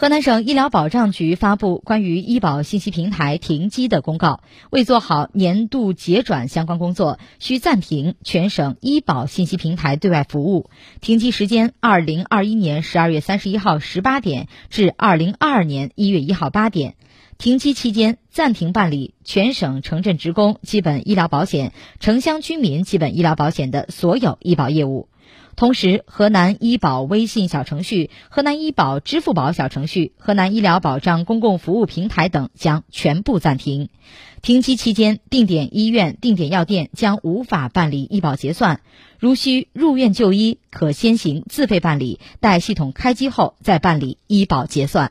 河南省医疗保障局发布关于医保信息平台停机的公告，为做好年度结转相关工作，需暂停全省医保信息平台对外服务。停机时间：二零二一年十二月三十一号十八点至二零二二年一月一号八点。停机期间，暂停办理全省城镇职工基本医疗保险、城乡居民基本医疗保险的所有医保业务。同时，河南医保微信小程序、河南医保支付宝小程序、河南医疗保障公共服务平台等将全部暂停。停机期间，定点医院、定点药店将无法办理医保结算。如需入院就医，可先行自费办理，待系统开机后再办理医保结算。